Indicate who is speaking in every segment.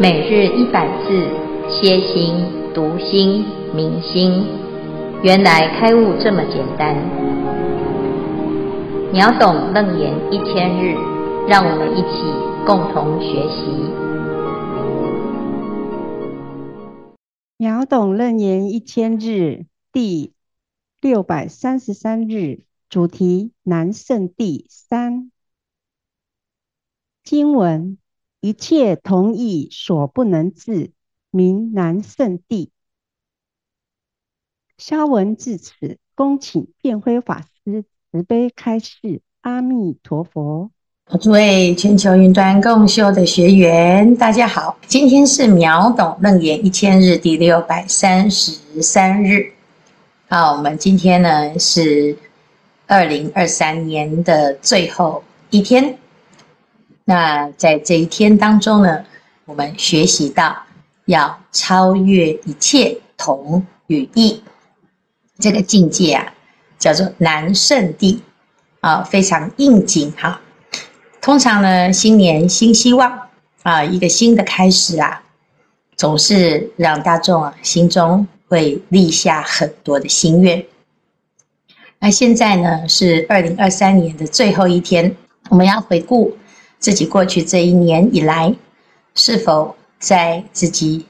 Speaker 1: 每日一百字，歇心、读心、明心，原来开悟这么简单。秒懂楞严一千日，让我们一起共同学习。
Speaker 2: 秒懂楞严一千日第六百三十三日，主题南圣谛三经文。一切同意所不能至，名南圣谛。消文至此，恭请辩辉法师慈悲开示。阿弥陀佛。
Speaker 3: 诸位全球云端共修的学员，大家好，今天是秒懂楞严一千日第六百三十三日。好，我们今天呢是二零二三年的最后一天。那在这一天当中呢，我们学习到要超越一切同与异，这个境界啊，叫做南圣地啊，非常应景哈。通常呢，新年新希望啊，一个新的开始啊，总是让大众啊心中会立下很多的心愿。那现在呢，是二零二三年的最后一天，我们要回顾。自己过去这一年以来，是否在自己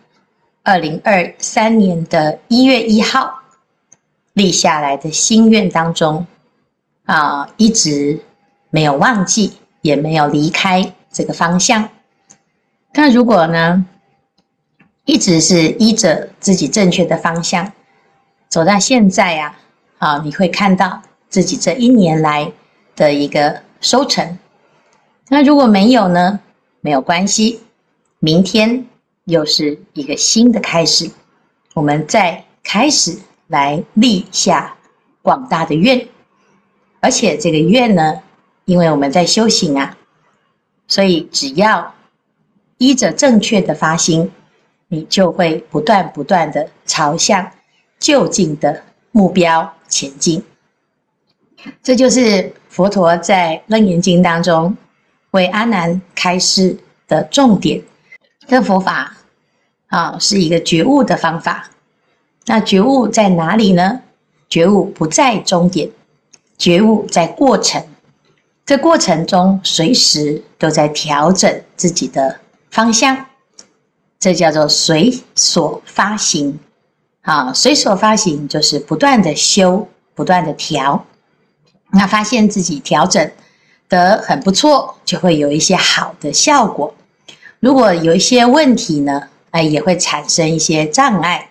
Speaker 3: 二零二三年的一月一号立下来的心愿当中，啊，一直没有忘记，也没有离开这个方向？那如果呢，一直是依着自己正确的方向走到现在呀，啊，你会看到自己这一年来的一个收成。那如果没有呢？没有关系，明天又是一个新的开始，我们再开始来立下广大的愿，而且这个愿呢，因为我们在修行啊，所以只要依着正确的发心，你就会不断不断的朝向就近的目标前进。这就是佛陀在《楞严经》当中。为阿难开示的重点，这佛法啊是一个觉悟的方法。那觉悟在哪里呢？觉悟不在终点，觉悟在过程。这过程中随时都在调整自己的方向，这叫做随所发行。啊，随所发行就是不断的修，不断的调。那发现自己调整。得很不错，就会有一些好的效果。如果有一些问题呢，哎，也会产生一些障碍。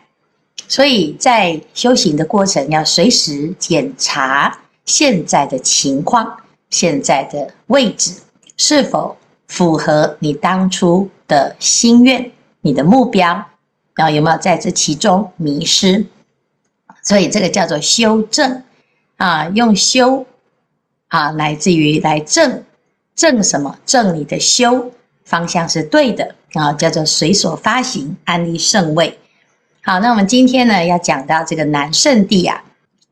Speaker 3: 所以在修行的过程，要随时检查现在的情况、现在的位置是否符合你当初的心愿、你的目标，然后有没有在这其中迷失。所以这个叫做修正啊，用修。啊，来自于来正正什么？正你的修方向是对的啊，叫做随所发行，安立圣位。好，那我们今天呢要讲到这个南圣谛啊，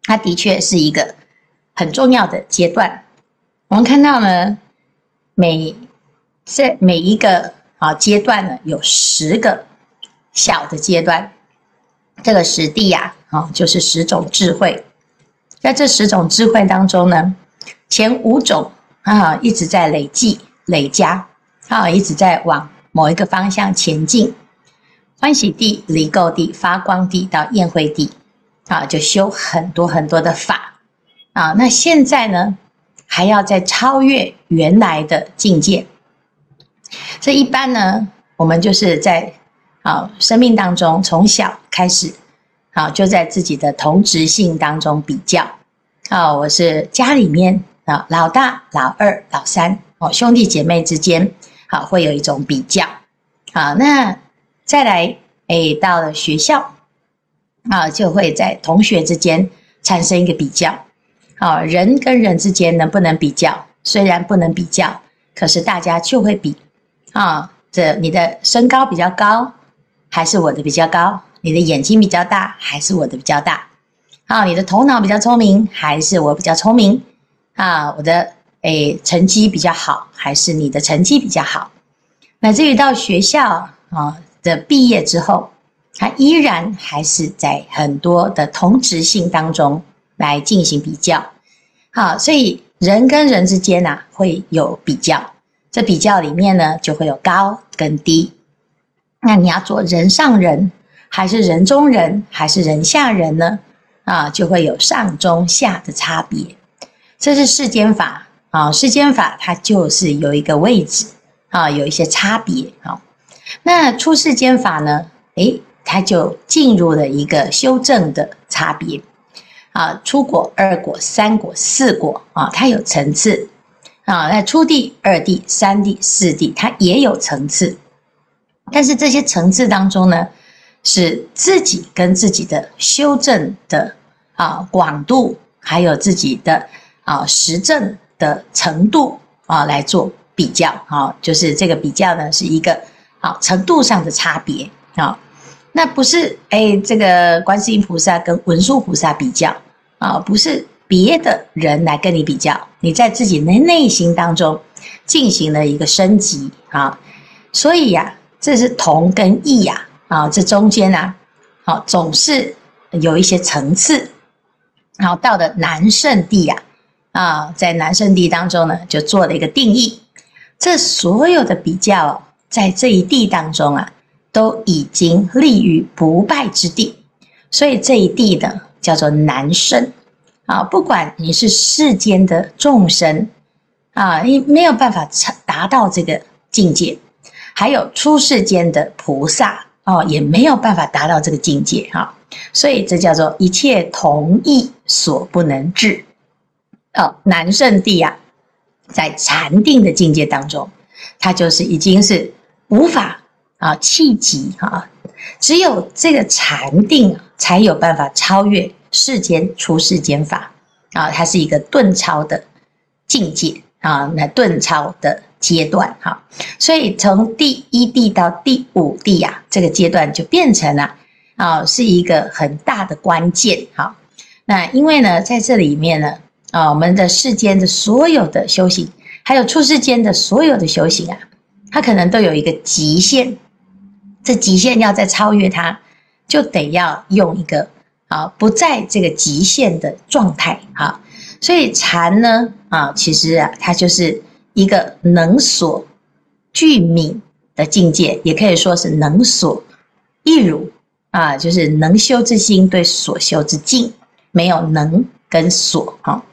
Speaker 3: 它的确是一个很重要的阶段。我们看到呢，每这每一个啊阶段呢有十个小的阶段，这个十地呀啊就是十种智慧，在这十种智慧当中呢。前五种啊，一直在累计、累加啊，一直在往某一个方向前进。欢喜地、离垢地、发光地到宴会地啊，就修很多很多的法啊。那现在呢，还要再超越原来的境界。这一般呢，我们就是在啊生命当中从小开始啊，就在自己的同质性当中比较啊，我是家里面。啊，老大、老二、老三，哦，兄弟姐妹之间，好，会有一种比较。好，那再来，诶，到了学校，啊，就会在同学之间产生一个比较。好，人跟人之间能不能比较？虽然不能比较，可是大家就会比。啊，这你的身高比较高，还是我的比较高？你的眼睛比较大，还是我的比较大？好，你的头脑比较聪明，还是我比较聪明？啊，我的诶、成绩比较好，还是你的成绩比较好？乃至于到学校啊的毕业之后，他依然还是在很多的同质性当中来进行比较。好，所以人跟人之间呐会有比较，这比较里面呢就会有高跟低。那你要做人上人，还是人中人，还是人下人呢？啊，就会有上中下的差别。这是世间法啊，世间法它就是有一个位置啊，有一些差别啊。那出世间法呢？诶，它就进入了一个修正的差别啊。初果、二果、三果、四果啊，它有层次啊。那初地、二地、三地、四地，它也有层次。但是这些层次当中呢，是自己跟自己的修正的啊广度，还有自己的啊实证的程度啊来做比较啊，就是这个比较呢是一个啊程度上的差别啊，那不是哎这个观世音菩萨跟文殊菩萨比较啊，不是别的人来跟你比较，你在自己的内心当中进行了一个升级啊，所以呀。这是同跟异呀，啊这中间呢，好，总是有一些层次。然后到了南圣地呀，啊，在南圣地当中呢，就做了一个定义。这所有的比较，在这一地当中啊，都已经立于不败之地，所以这一地呢，叫做南圣。啊，不管你是世间的众生，啊，你没有办法达到这个境界。还有出世间的菩萨哦，也没有办法达到这个境界哈，所以这叫做一切同意所不能至哦。南圣地啊，在禅定的境界当中，它就是已经是无法啊企及哈，只有这个禅定才有办法超越世间出世间法啊，它是一个顿超的境界啊，那顿超的。阶段哈，所以从第一地到第五地呀，这个阶段就变成了啊，是一个很大的关键哈。那因为呢，在这里面呢，啊，我们的世间的所有的修行，还有出世间的所有的修行啊，它可能都有一个极限，这极限要再超越它，就得要用一个啊，不在这个极限的状态哈。所以禅呢，啊，其实啊，它就是。一个能所具泯的境界，也可以说是能所亦如啊，就是能修之心对所修之境没有能跟所哈。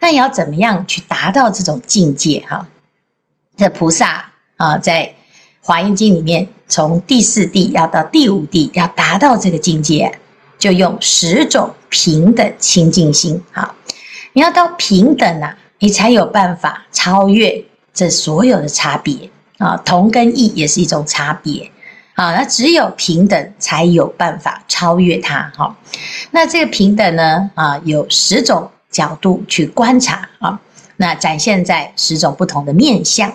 Speaker 3: 那要怎么样去达到这种境界哈？这菩萨啊，在华严经里面，从第四地要到第五地，要达到这个境界，就用十种平等清净心哈。你要到平等啊。你才有办法超越这所有的差别啊，同跟异也是一种差别啊。那只有平等才有办法超越它哈。那这个平等呢啊，有十种角度去观察啊，那展现在十种不同的面相。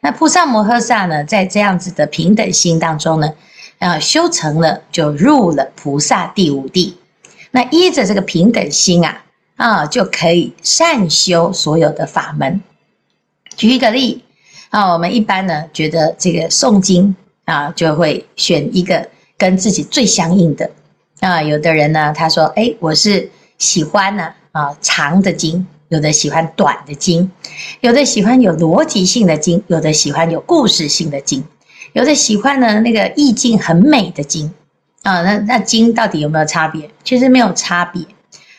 Speaker 3: 那菩萨摩诃萨呢，在这样子的平等心当中呢，啊，修成了就入了菩萨第五地。那依着这个平等心啊。啊，就可以善修所有的法门。举一个例，啊，我们一般呢觉得这个诵经啊，就会选一个跟自己最相应的。啊，有的人呢，他说，哎，我是喜欢呢啊长的经，有的喜欢短的经，有的喜欢有逻辑性的经，有的喜欢有故事性的经，有的喜欢呢那个意境很美的经。啊，那那经到底有没有差别？其实没有差别，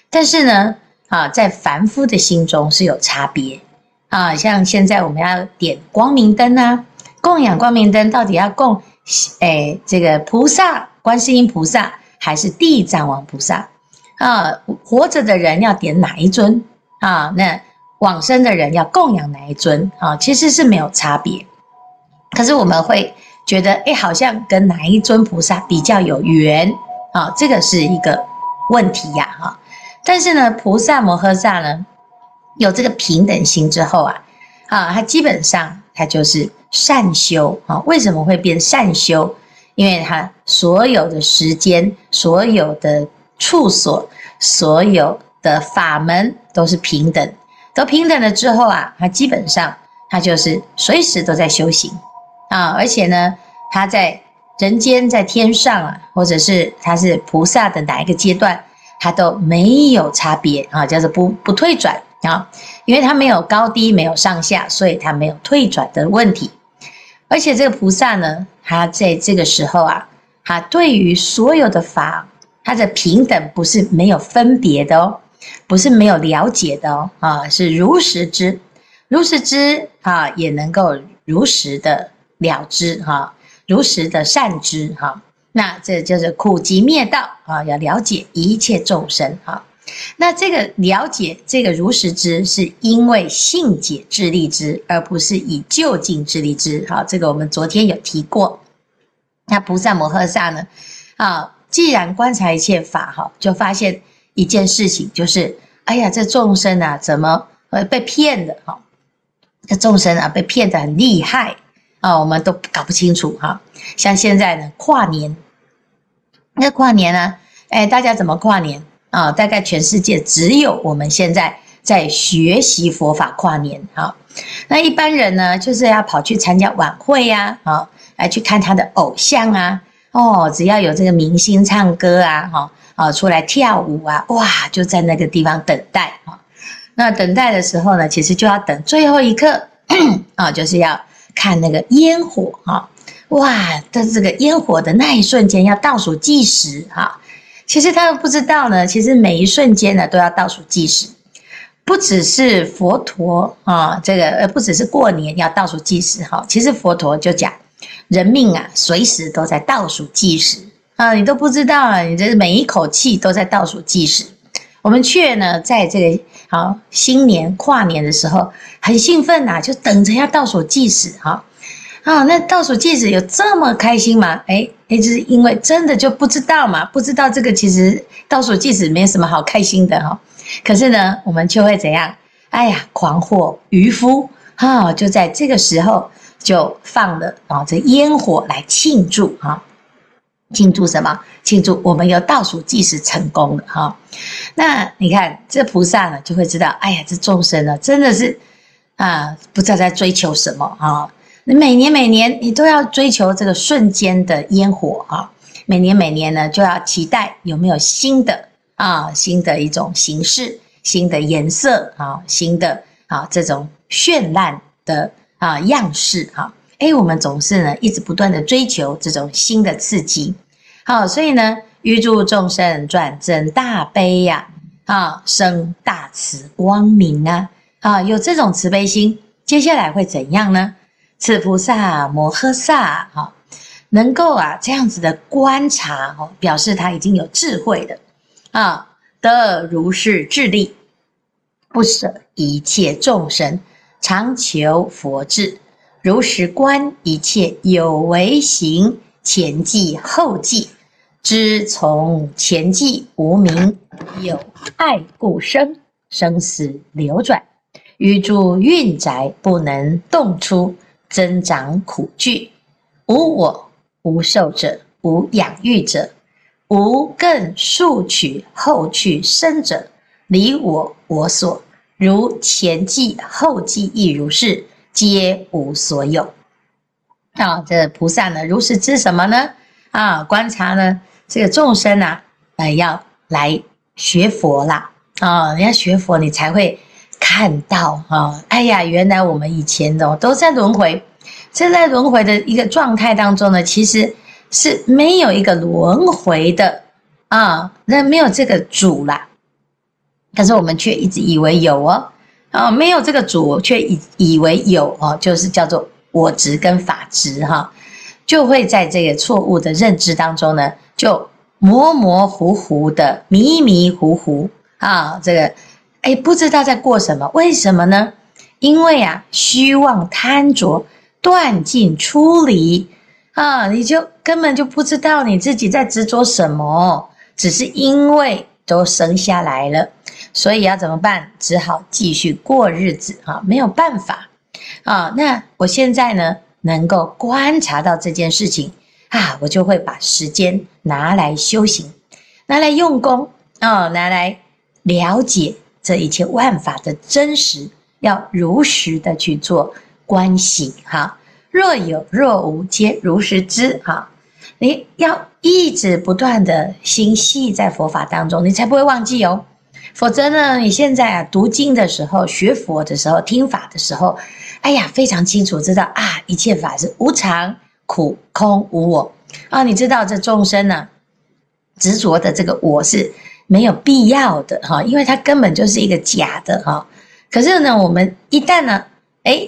Speaker 3: 但是呢。啊，在凡夫的心中是有差别啊，像现在我们要点光明灯啊，供养光明灯，到底要供诶这个菩萨、观世音菩萨还是地藏王菩萨啊？活着的人要点哪一尊啊？那往生的人要供养哪一尊啊？其实是没有差别，可是我们会觉得，诶，好像跟哪一尊菩萨比较有缘啊？这个是一个问题呀，哈。但是呢，菩萨摩诃萨呢，有这个平等心之后啊，啊，他基本上他就是善修啊。为什么会变善修？因为他所有的时间、所有的处所、所有的法门都是平等，都平等了之后啊，他基本上他就是随时都在修行啊，而且呢，他在人间在天上啊，或者是他是菩萨的哪一个阶段，他都没有差别啊，叫做不不退转啊，因为他没有高低，没有上下，所以他没有退转的问题。而且这个菩萨呢，他在这个时候啊，他对于所有的法，他的平等不是没有分别的哦，不是没有了解的哦，啊，是如实知，如实知啊，也能够如实的了知哈。如实的善知哈，那这就是苦集灭道啊，要了解一切众生哈。那这个了解这个如实知，是因为信解自利知，而不是以究竟自利知。好，这个我们昨天有提过。那菩萨摩诃萨呢？啊，既然观察一切法哈，就发现一件事情，就是哎呀，这众生啊，怎么会被骗的哈？这众生啊，被骗得很厉害。啊，我们都搞不清楚哈。像现在呢，跨年，那跨年呢？哎，大家怎么跨年啊？大概全世界只有我们现在在学习佛法跨年啊。那一般人呢，就是要跑去参加晚会呀，啊，来去看他的偶像啊。哦，只要有这个明星唱歌啊，哈，啊，出来跳舞啊，哇，就在那个地方等待啊。那等待的时候呢，其实就要等最后一刻 啊，就是要。看那个烟火哈，哇！的这个烟火的那一瞬间要倒数计时哈。其实他们不知道呢，其实每一瞬间呢都要倒数计时，不只是佛陀啊，这个呃不只是过年要倒数计时哈。其实佛陀就讲，人命啊随时都在倒数计时啊，你都不知道啊，你这每一口气都在倒数计时。我们却呢在这个。好，新年跨年的时候很兴奋呐、啊，就等着要倒数计时哈。那倒数计时有这么开心吗？哎哎，就是因为真的就不知道嘛，不知道这个其实倒数计时没什么好开心的哈。可是呢，我们就会怎样？哎呀，狂惑渔夫哈，就在这个时候就放了啊这烟火来庆祝哈。庆祝什么？庆祝我们有倒数计时成功了哈。那你看这菩萨呢，就会知道，哎呀，这众生呢，真的是啊，不知道在追求什么啊。你每年每年你都要追求这个瞬间的烟火啊，每年每年呢就要期待有没有新的啊，新的一种形式、新的颜色啊、新的啊这种绚烂的啊样式哈。哎，我们总是呢一直不断的追求这种新的刺激。好，所以呢，预祝众生转增大悲呀，啊，生大慈光明啊，啊，有这种慈悲心，接下来会怎样呢？此菩萨摩诃萨，哈，能够啊这样子的观察哦，表示他已经有智慧的啊，得如是智力，不舍一切众生，常求佛智，如实观一切有为行，前际后际。知从前际无明有爱故生，生死流转，于诸蕴宅不能动出，增长苦聚。无我无受者，无养育者，无更数取后去生者，离我我所，如前际后际亦如是，皆无所有。啊，这菩萨呢，如实知什么呢？啊，观察呢？这个众生啊，呃，要来学佛啦，啊、你要学佛，你才会看到啊、哦，哎呀，原来我们以前的都在轮回，这在轮回的一个状态当中呢，其实是没有一个轮回的啊，那没有这个主啦，但是我们却一直以为有哦，啊，没有这个主，却以以为有哦，就是叫做我执跟法执哈、就会在这个错误的认知当中呢。就模模糊糊的、迷迷糊糊啊，这个哎，不知道在过什么？为什么呢？因为啊，虚妄贪着断尽出离啊，你就根本就不知道你自己在执着什么，只是因为都生下来了，所以要怎么办？只好继续过日子啊，没有办法啊。那我现在呢，能够观察到这件事情。啊，我就会把时间拿来修行，拿来用功哦，拿来了解这一切万法的真实，要如实的去做观行哈。若有若无，皆如实知哈。你要一直不断的心系在佛法当中，你才不会忘记哦。否则呢，你现在啊读经的时候、学佛的时候、听法的时候，哎呀，非常清楚知道啊，一切法是无常、苦、空、无我啊。你知道这众生呢，执着的这个我是没有必要的哈，因为它根本就是一个假的哈。可是呢，我们一旦呢，哎，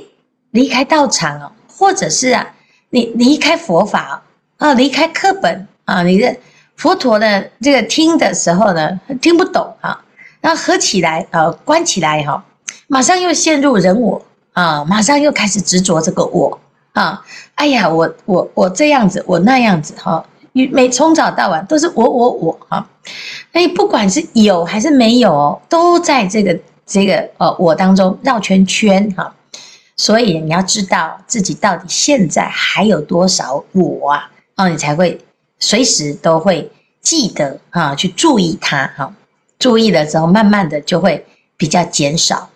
Speaker 3: 离开道场哦，或者是啊，你离开佛法啊，离开课本啊，你的佛陀的这个听的时候呢，听不懂啊。然后合起来，啊，关起来哈，马上又陷入人我啊，马上又开始执着这个我啊，哎呀，我我我这样子，我那样子哈，每从早到晚都是我我我哈，哎，不管是有还是没有，都在这个这个呃我当中绕圈圈哈，所以你要知道自己到底现在还有多少我啊，哦，你才会随时都会记得啊，去注意它哈。注意了之后，慢慢的就会比较减少。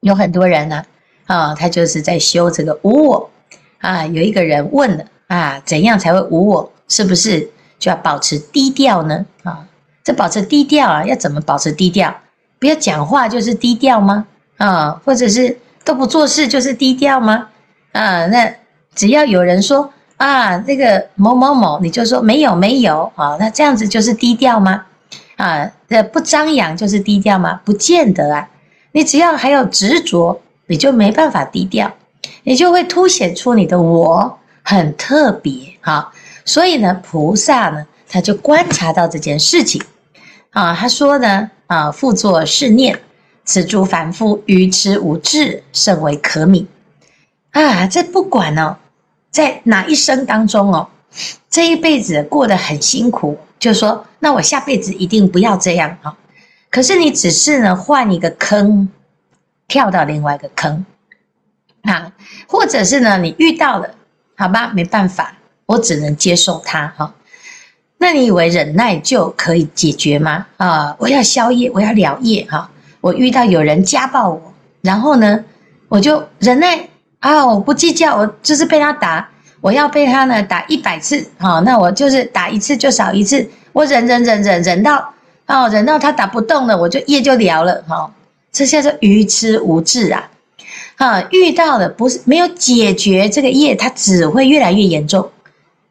Speaker 3: 有很多人呢，啊，他就是在修这个无我啊。有一个人问了啊，怎样才会无我？是不是就要保持低调呢？啊，这保持低调啊，要怎么保持低调？不要讲话就是低调吗？啊，或者是都不做事就是低调吗？啊，那只要有人说啊，这个某某某，你就说没有没有啊，那这样子就是低调吗？啊，这不张扬就是低调吗？不见得啊。你只要还有执着，你就没办法低调，你就会凸显出你的我很特别哈。所以呢，菩萨呢，他就观察到这件事情啊。他说呢，啊，复作是念，此诸凡夫愚痴无智，甚为可悯啊。这不管哦，在哪一生当中哦，这一辈子过得很辛苦。就说，那我下辈子一定不要这样啊！可是你只是呢换一个坑，跳到另外一个坑啊，或者是呢你遇到了，好吧，没办法，我只能接受它哈。那你以为忍耐就可以解决吗？啊，我要消业，我要了业哈。我遇到有人家暴我，然后呢，我就忍耐啊，我不计较，我就是被他打。我要被他呢打一百次，哈，那我就是打一次就少一次，我忍忍忍忍忍到，哦，忍到他打不动了，我就业就了了，哈，这叫做愚痴无智啊，啊，遇到了不是没有解决这个业，它只会越来越严重，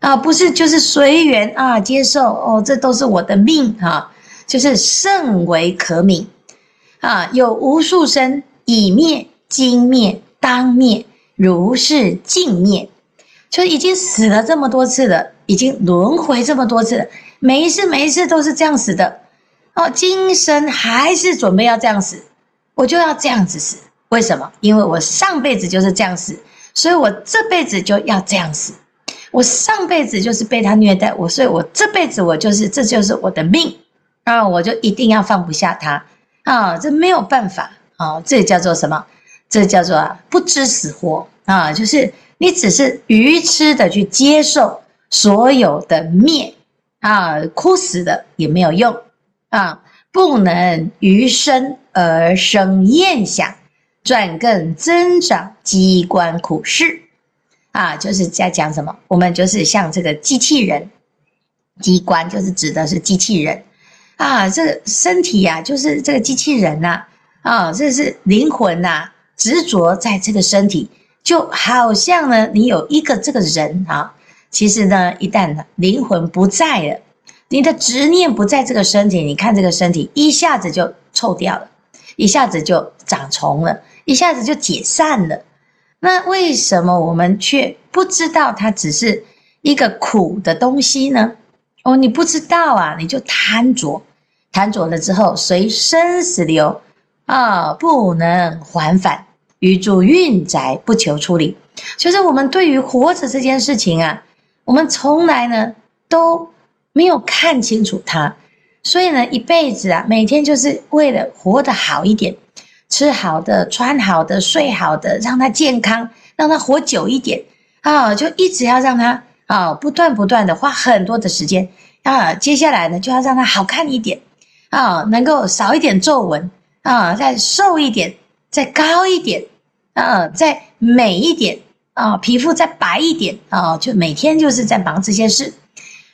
Speaker 3: 啊，不是就是随缘啊，接受哦，这都是我的命哈，就是甚为可悯，啊，有无数生已灭今灭当灭如是尽灭。就已经死了这么多次了，已经轮回这么多次了，每一次每一次都是这样死的，哦，今生还是准备要这样死，我就要这样子死。为什么？因为我上辈子就是这样死，所以我这辈子就要这样死。我上辈子就是被他虐待我，所以我这辈子我就是这就是我的命啊，我就一定要放不下他啊，这没有办法啊，这叫做什么？这叫做啊不知死活啊，就是。你只是愚痴的去接受所有的灭啊，哭死的也没有用啊，不能余生而生厌想，转更增长机关苦事啊，就是在讲什么？我们就是像这个机器人，机关就是指的是机器人啊，这个身体呀、啊，就是这个机器人呐啊，这是灵魂呐、执着在这个身体。就好像呢，你有一个这个人啊，其实呢，一旦灵魂不在了，你的执念不在这个身体，你看这个身体一下子就臭掉了，一下子就长虫了，一下子就解散了。那为什么我们却不知道它只是一个苦的东西呢？哦，你不知道啊，你就贪着，贪着了之后，随生死流啊，不能还返。余诸运载不求出离，就是我们对于活着这件事情啊，我们从来呢都没有看清楚它，所以呢一辈子啊，每天就是为了活得好一点，吃好的、穿好的、睡好的，让他健康，让他活久一点。啊，就一直要让他啊不断不断的花很多的时间。啊，接下来呢就要让他好看一点。啊，能够少一点皱纹。啊，再瘦一点，再高一点。啊，再美一点。啊，皮肤再白一点。啊，就每天就是在忙这些事。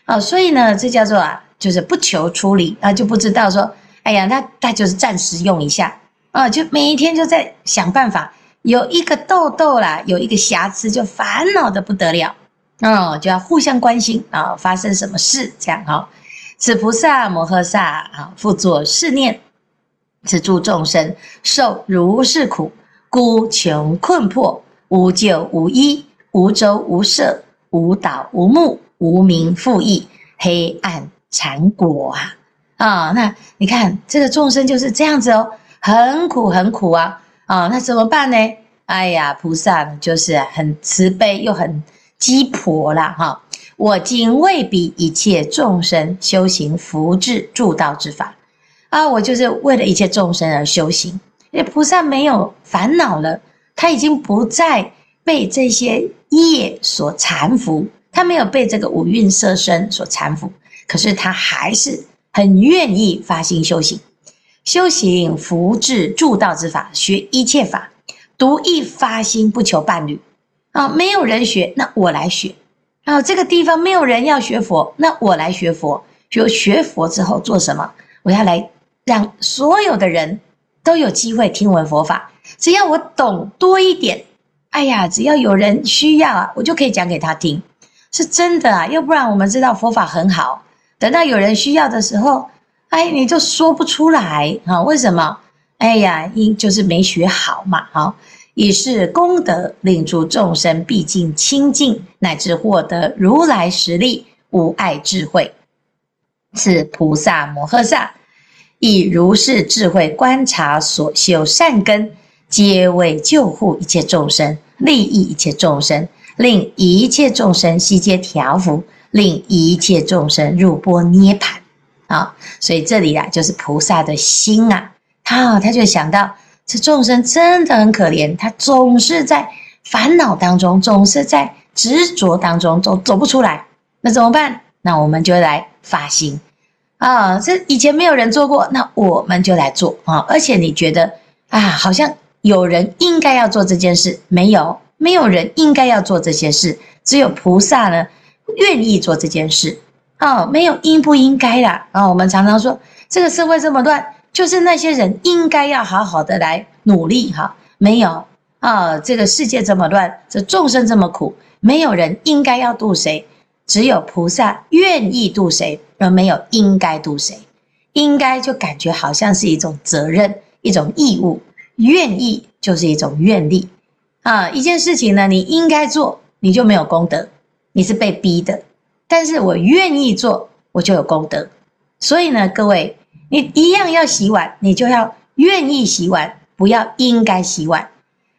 Speaker 3: 啊，所以呢，这叫做啊，就是不求出离啊，就不知道说，哎呀，那那就是暂时用一下。啊，就每一天就在想办法，有一个痘痘啦，有一个瑕疵就烦恼得不得了，哦，就要互相关心啊，发生什么事这样哈。此菩萨摩诃萨啊，复作是念：此诸众生受如是苦，孤穷困迫，无救无依，无舟无舍，无岛无木，无名复役，黑暗缠裹啊！啊，那你看这个众生就是这样子哦，很苦很苦啊！啊，那怎么办呢？哎呀，菩萨就是很慈悲又很鸡婆啦哈。我今为彼一切众生修行福智助道之法啊！我就是为了一切众生而修行。因为菩萨没有烦恼了，他已经不再被这些业所缠缚，他没有被这个五蕴色身所缠缚。可是他还是很愿意发心修行，修行福智助道之法，学一切法，独一发心不求伴侣啊！没有人学，那我来学。啊，这个地方没有人要学佛，那我来学佛。学学佛之后做什么？我要来让所有的人都有机会听闻佛法。只要我懂多一点，哎呀，只要有人需要啊，我就可以讲给他听，是真的啊。要不然我们知道佛法很好，等到有人需要的时候，哎，你就说不出来啊？为什么？哎呀，因就是没学好嘛，哈。以是功德，令诸众生毕竟清净，乃至获得如来实力，无碍智慧。此菩萨摩诃萨以如是智慧观察所修善根，皆为救护一切众生，利益一切众生，令一切众生悉皆调伏，令一切众生入波涅槃。啊，所以这里啊，就是菩萨的心啊，他啊他就想到。这众生真的很可怜，他总是在烦恼当中，总是在执着当中，走走不出来。那怎么办？那我们就来发心啊！这以前没有人做过，那我们就来做啊！而且你觉得啊，好像有人应该要做这件事，没有，没有人应该要做这些事，只有菩萨呢愿意做这件事啊！没有应不应该啦啊！我们常常说这个社会这么乱。就是那些人应该要好好的来努力哈，没有啊，这个世界这么乱，这众生这么苦，没有人应该要度谁，只有菩萨愿意度谁，而没有应该度谁。应该就感觉好像是一种责任，一种义务；愿意就是一种愿力啊。一件事情呢，你应该做，你就没有功德，你是被逼的；但是我愿意做，我就有功德。所以呢，各位。你一样要洗碗，你就要愿意洗碗，不要应该洗碗。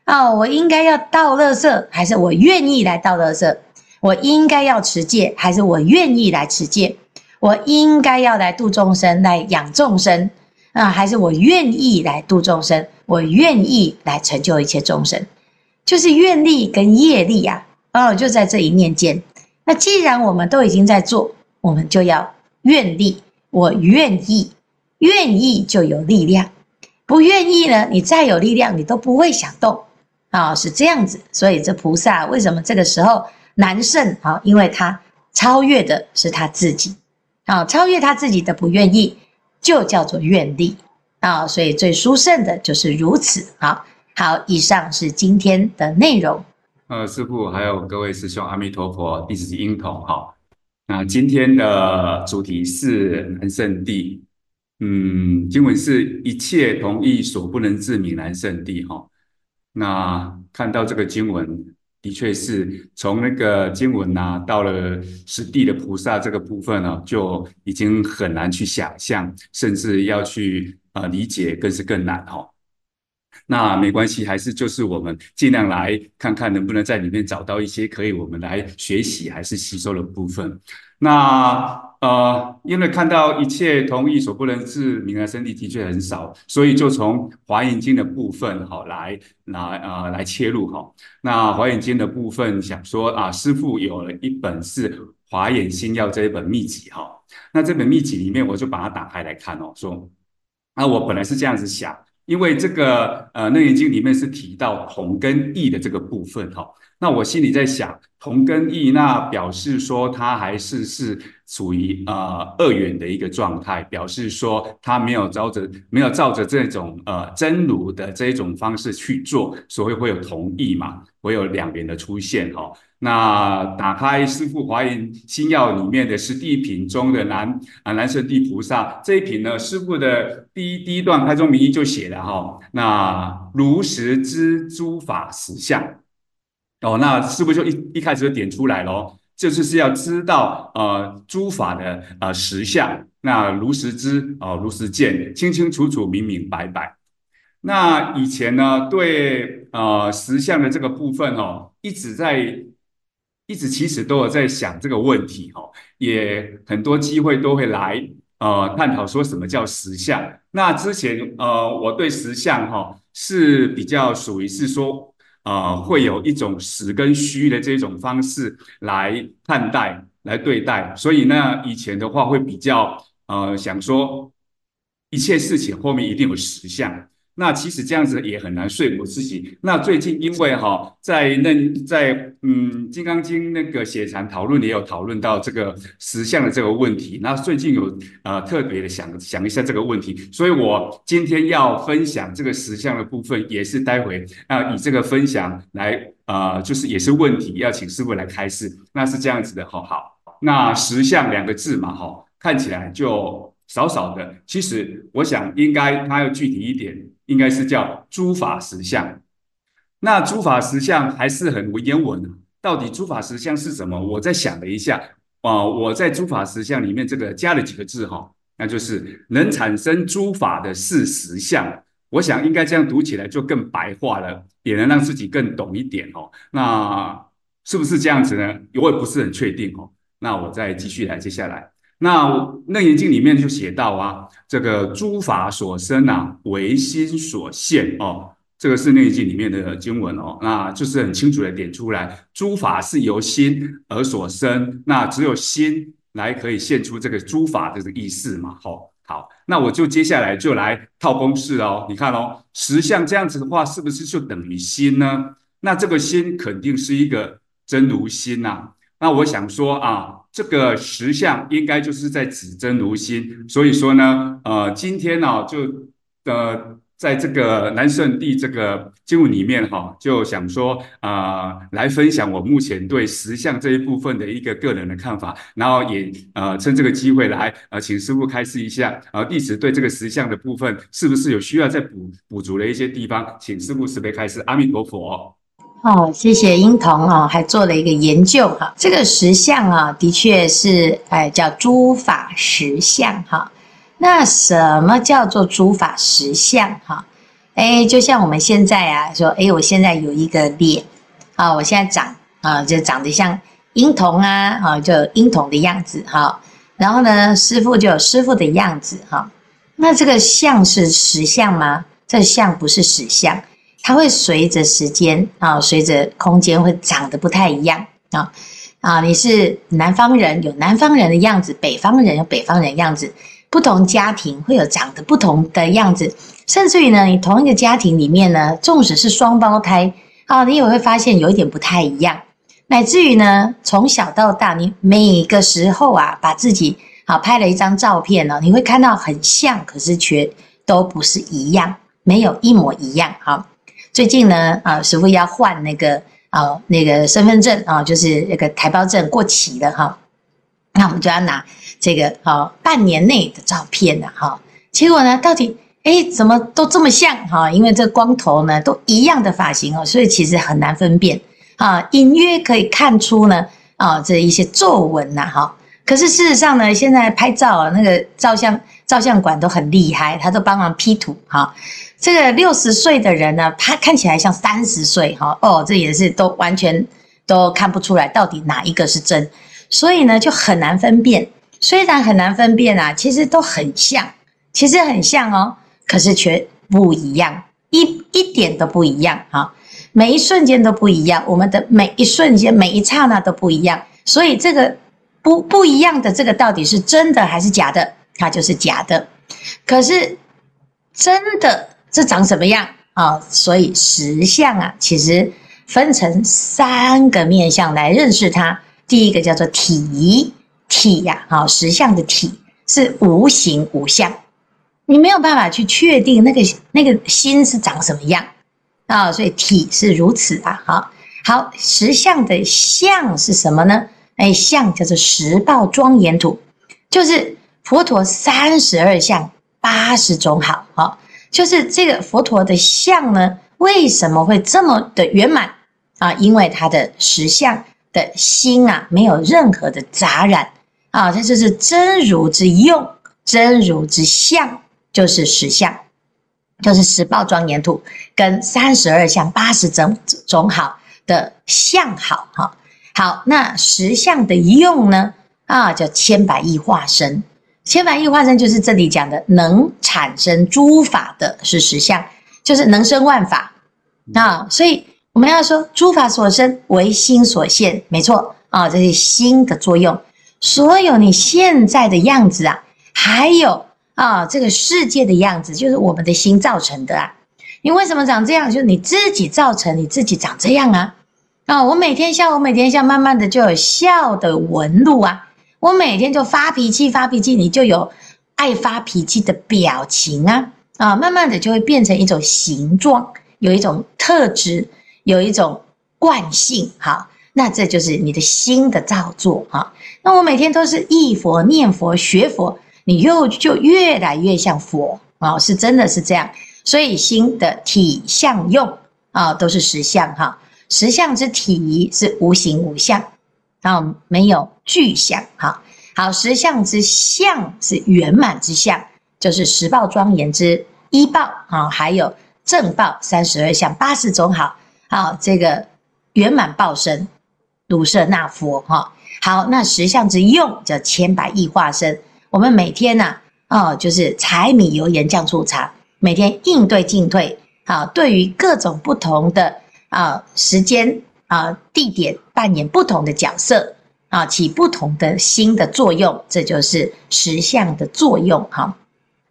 Speaker 3: 哦，我应该要倒垃圾，还是我愿意来倒垃圾？我应该要持戒，还是我愿意来持戒？我应该要来度众生，来养众生啊，还是我愿意来度众生？我愿意来成就一切众生，就是愿力跟业力呀，哦，就在这一念间。那既然我们都已经在做，我们就要愿力，我愿意。愿意就有力量，不愿意呢？你再有力量，你都不会想动啊，是这样子。所以这菩萨为什么这个时候难胜啊？因为他超越的是他自己啊，超越他自己的不愿意，就叫做愿力啊。所以最殊胜的就是如此啊。好，以上是今天的内容。
Speaker 4: 呃，师父还有各位师兄，阿弥陀佛，弟子应同哈。那今天的主题是南圣地。嗯，经文是一切同意所不能至名南圣地哈。那看到这个经文，的确是从那个经文呐、啊，到了实地的菩萨这个部分呢、啊，就已经很难去想象，甚至要去呃理解，更是更难哈。那没关系，还是就是我们尽量来看看能不能在里面找到一些可以我们来学习还是吸收的部分。那。呃，因为看到一切同意所不能至名南圣地的确很少，所以就从华严经的部分哈来来呃来切入哈。那华严经的部分想说啊，师父有了一本是《华严心要》这一本秘籍哈。那这本秘籍里面，我就把它打开来看哦，说啊，我本来是这样子想，因为这个呃《楞严经》里面是提到同跟异的这个部分哈。那我心里在想，同根异，那表示说它还是是处于呃二元的一个状态，表示说它没有照着没有照着这种呃真如的这一种方式去做，所以会有同异嘛，会有两元的出现哈、哦。那打开师父华严心要里面的十地品中的南啊南胜地菩萨这一品呢，师父的第一第一段开宗明义就写了哈、哦，那如实知诸法实相。哦，那是不是就一一开始就点出来咯？就是是要知道呃诸法的呃实相，那如实知哦、呃，如实见，清清楚楚，明明白白。那以前呢，对呃实相的这个部分哦，一直在一直其实都有在想这个问题哦，也很多机会都会来呃探讨说什么叫实相。那之前呃我对实相哈、哦、是比较属于是说。呃，会有一种实跟虚的这种方式来看待、来对待，所以呢，以前的话会比较呃想说，一切事情后面一定有实相。那其实这样子也很难说服自己。那最近因为哈，在那在嗯《金刚经》那个写禅讨论也有讨论到这个实相的这个问题。那最近有呃特别的想想一下这个问题，所以我今天要分享这个实相的部分，也是待会啊以这个分享来呃就是也是问题，要请师父来开示。那是这样子的哈，好，那实相两个字嘛哈，看起来就少少的，其实我想应该它要具体一点。应该是叫诸法实相，那诸法实相还是很文言文啊。到底诸法实相是什么？我再想了一下啊，我在诸法实相里面这个加了几个字哈，那就是能产生诸法的是实相。我想应该这样读起来就更白话了，也能让自己更懂一点哦。那是不是这样子呢？我也不是很确定哦。那我再继续来，接下来。那《楞严经》里面就写到啊，这个诸法所生啊，唯心所现哦，这个是《楞严经》里面的经文哦，那就是很清楚的点出来，诸法是由心而所生，那只有心来可以现出这个诸法的这个意思嘛。好，好，那我就接下来就来套公式哦，你看哦，实相这样子的话，是不是就等于心呢？那这个心肯定是一个真如心呐、啊。那我想说啊。这个实相应该就是在指真如心，所以说呢，呃，今天呢、哦，就呃，在这个南圣地这个经文里面哈、哦，就想说啊、来分享我目前对实相这一部分的一个个人的看法，然后也呃，趁这个机会来呃，请师傅开示一下，呃，弟子对这个实相的部分是不是有需要再补补足的一些地方，请师傅慈悲开示，阿弥陀佛。
Speaker 3: 哦，谢谢英童啊，还做了一个研究哈。这个石像啊，的确是哎叫诸法实相哈。那什么叫做诸法实相哈？哎，就像我们现在啊说，哎，我现在有一个脸啊，我现在长啊，就长得像英童啊，啊，就英童的样子哈。然后呢，师傅就有师傅的样子哈。那这个像是实相吗？这像不是实相。它会随着时间啊，随着空间会长得不太一样啊啊！你是南方人，有南方人的样子；北方人有北方人的样子。不同家庭会有长得不同的样子，甚至于呢，你同一个家庭里面呢，纵使是双胞胎啊，你也会发现有一点不太一样。乃至于呢，从小到大，你每个时候啊，把自己啊拍了一张照片呢，你会看到很像，可是却都不是一样，没有一模一样哈。最近呢，啊，师傅要换那个啊，那个身份证啊，就是那个台胞证过期了哈，那我们就要拿这个啊半年内的照片了哈。结果呢，到底哎怎么都这么像哈？因为这光头呢都一样的发型哦，所以其实很难分辨啊，隐约可以看出呢啊这一些皱纹呐哈。可是事实上呢，现在拍照啊，那个照相照相馆都很厉害，他都帮忙 P 图哈。这个六十岁的人呢，他看起来像三十岁哈哦，这也是都完全都看不出来到底哪一个是真，所以呢就很难分辨。虽然很难分辨啊，其实都很像，其实很像哦，可是却不一样，一一点都不一样哈，每一瞬间都不一样，我们的每一瞬间每一刹那都不一样，所以这个不不一样的这个到底是真的还是假的？它就是假的，可是真的。这长什么样啊？所以实相啊，其实分成三个面相来认识它。第一个叫做体，体呀，啊，实相的体是无形无相，你没有办法去确定那个那个心是长什么样啊，所以体是如此啊，好，好，实相的相是什么呢？哎，相叫做十报庄严土，就是佛陀三十二相八十种好，好，就是这个佛陀的相呢，为什么会这么的圆满啊？因为他的实相。的心啊，没有任何的杂染啊，这就是真如之用，真如之相，就是实相，就是十报庄严土跟三十二相八十种种好的相好哈。好，那实相的用呢？啊，叫千百亿化身，千百亿化身就是这里讲的能产生诸法的是实相，就是能生万法啊，所以。我们要说诸法所生为心所现，没错啊，这是心的作用。所有你现在的样子啊，还有啊这个世界的样子，就是我们的心造成的啊。你为什么长这样？就是你自己造成，你自己长这样啊。啊，我每天笑，我每天笑，慢慢的就有笑的纹路啊。我每天就发脾气，发脾气，你就有爱发脾气的表情啊。啊，慢慢的就会变成一种形状，有一种特质。有一种惯性，好，那这就是你的心的造作，哈。那我每天都是忆佛、念佛、学佛，你又就越来越像佛啊，是真的是这样。所以心的体相用啊，都是实相哈。实相之体是无形无相，啊，没有具象，哈。好，实相之相是圆满之相，就是十报庄严之一报啊，还有正报三十二相八十种好。好，这个圆满报身，卢舍那佛哈。好，那实相之用叫千百亿化身。我们每天呢，啊，就是柴米油盐酱醋茶，每天应对进退。啊，对于各种不同的啊时间啊地点，扮演不同的角色啊，起不同的心的作用，这就是实相的作用哈。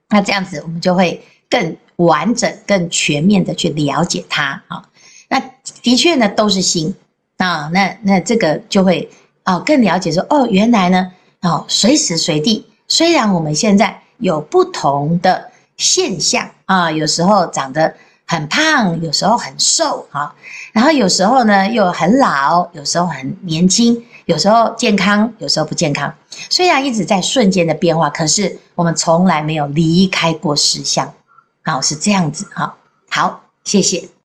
Speaker 3: 那这样子，我们就会更完整、更全面的去了解它啊。那的确呢，都是心啊，那那这个就会啊更了解说哦，原来呢哦，随时随地，虽然我们现在有不同的现象啊，有时候长得很胖，有时候很瘦啊，然后有时候呢又很老，有时候很年轻，有时候健康，有时候不健康。虽然一直在瞬间的变化，可是我们从来没有离开过实相，好，是这样子哈。好，谢谢。